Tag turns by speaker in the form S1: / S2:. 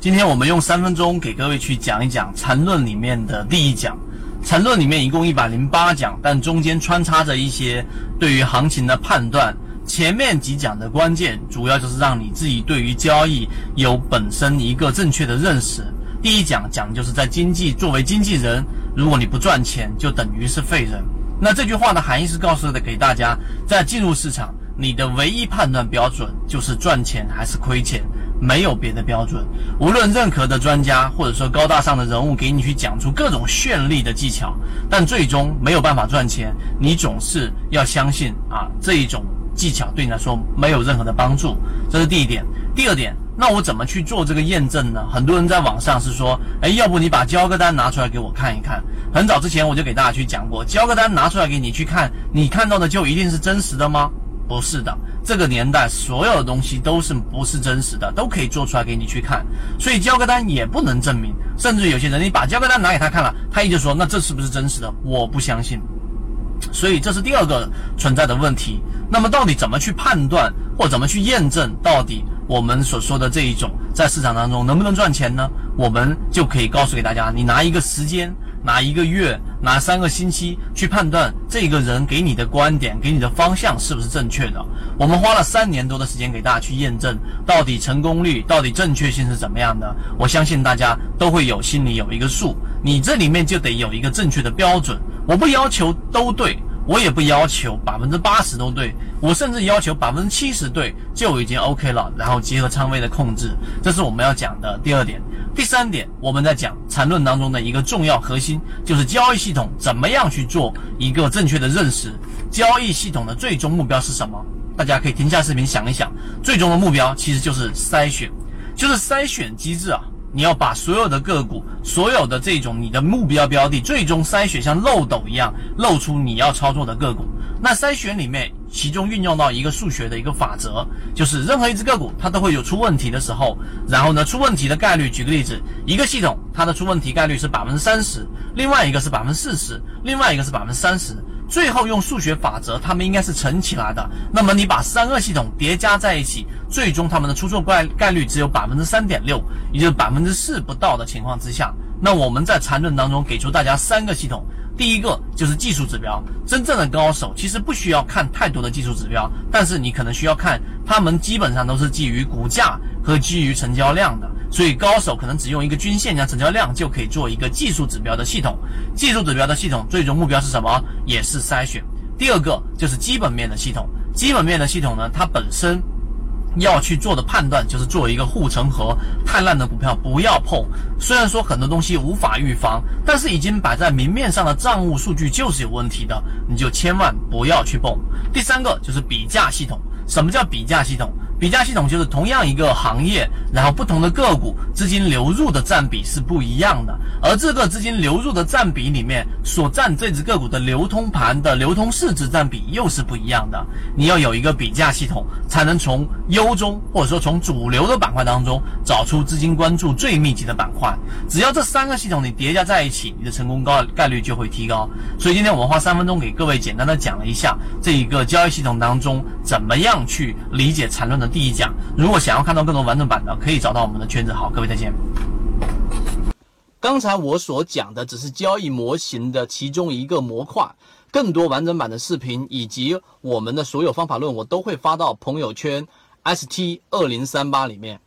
S1: 今天我们用三分钟给各位去讲一讲缠论里面的第一讲。缠论里面一共一百零八讲，但中间穿插着一些对于行情的判断。前面几讲的关键主要就是让你自己对于交易有本身一个正确的认识。第一讲讲就是在经济作为经纪人，如果你不赚钱，就等于是废人。那这句话的含义是告诉的给大家，在进入市场，你的唯一判断标准就是赚钱还是亏钱，没有别的标准。无论任何的专家或者说高大上的人物给你去讲出各种绚丽的技巧，但最终没有办法赚钱，你总是要相信啊，这一种技巧对你来说没有任何的帮助。这是第一点。第二点。那我怎么去做这个验证呢？很多人在网上是说，哎，要不你把交割单拿出来给我看一看。很早之前我就给大家去讲过，交割单拿出来给你去看，你看到的就一定是真实的吗？不是的，这个年代所有的东西都是不是真实的，都可以做出来给你去看，所以交割单也不能证明。甚至有些人，你把交割单拿给他看了，他一直说，那这是不是真实的？我不相信。所以这是第二个存在的问题。那么到底怎么去判断，或怎么去验证到底？我们所说的这一种在市场当中能不能赚钱呢？我们就可以告诉给大家，你拿一个时间，拿一个月，拿三个星期去判断这个人给你的观点、给你的方向是不是正确的。我们花了三年多的时间给大家去验证，到底成功率、到底正确性是怎么样的。我相信大家都会有心里有一个数，你这里面就得有一个正确的标准。我不要求都对。我也不要求百分之八十都对，我甚至要求百分之七十对就已经 OK 了。然后结合仓位的控制，这是我们要讲的第二点。第三点，我们在讲缠论当中的一个重要核心，就是交易系统怎么样去做一个正确的认识。交易系统的最终目标是什么？大家可以停下视频想一想，最终的目标其实就是筛选，就是筛选机制啊。你要把所有的个股，所有的这种你的目标标的，最终筛选像漏斗一样露出你要操作的个股。那筛选里面，其中运用到一个数学的一个法则，就是任何一只个股它都会有出问题的时候。然后呢，出问题的概率，举个例子，一个系统它的出问题概率是百分之三十，另外一个是百分之四十，另外一个是百分之三十。最后用数学法则，它们应该是乘起来的。那么你把三个系统叠加在一起，最终它们的出错概概率只有百分之三点六，也就是百分之四不到的情况之下，那我们在缠论当中给出大家三个系统。第一个就是技术指标，真正的高手其实不需要看太多的技术指标，但是你可能需要看，他们基本上都是基于股价和基于成交量的。所以高手可能只用一个均线加成交量就可以做一个技术指标的系统。技术指标的系统最终目标是什么？也是筛选。第二个就是基本面的系统。基本面的系统呢，它本身要去做的判断就是做一个护城河，太烂的股票不要碰。虽然说很多东西无法预防，但是已经摆在明面上的账务数据就是有问题的，你就千万不要去碰。第三个就是比价系统。什么叫比价系统？比价系统就是同样一个行业，然后不同的个股资金流入的占比是不一样的，而这个资金流入的占比里面所占这只个股的流通盘的流通市值占比又是不一样的。你要有一个比价系统，才能从优中或者说从主流的板块当中找出资金关注最密集的板块。只要这三个系统你叠加在一起，你的成功高概率就会提高。所以今天我们花三分钟给各位简单的讲了一下这一个交易系统当中怎么样去理解缠论的。第一讲，如果想要看到更多完整版的，可以找到我们的圈子。好，各位再见。刚才我所讲的只是交易模型的其中一个模块，更多完整版的视频以及我们的所有方法论，我都会发到朋友圈 ST 二零三八里面。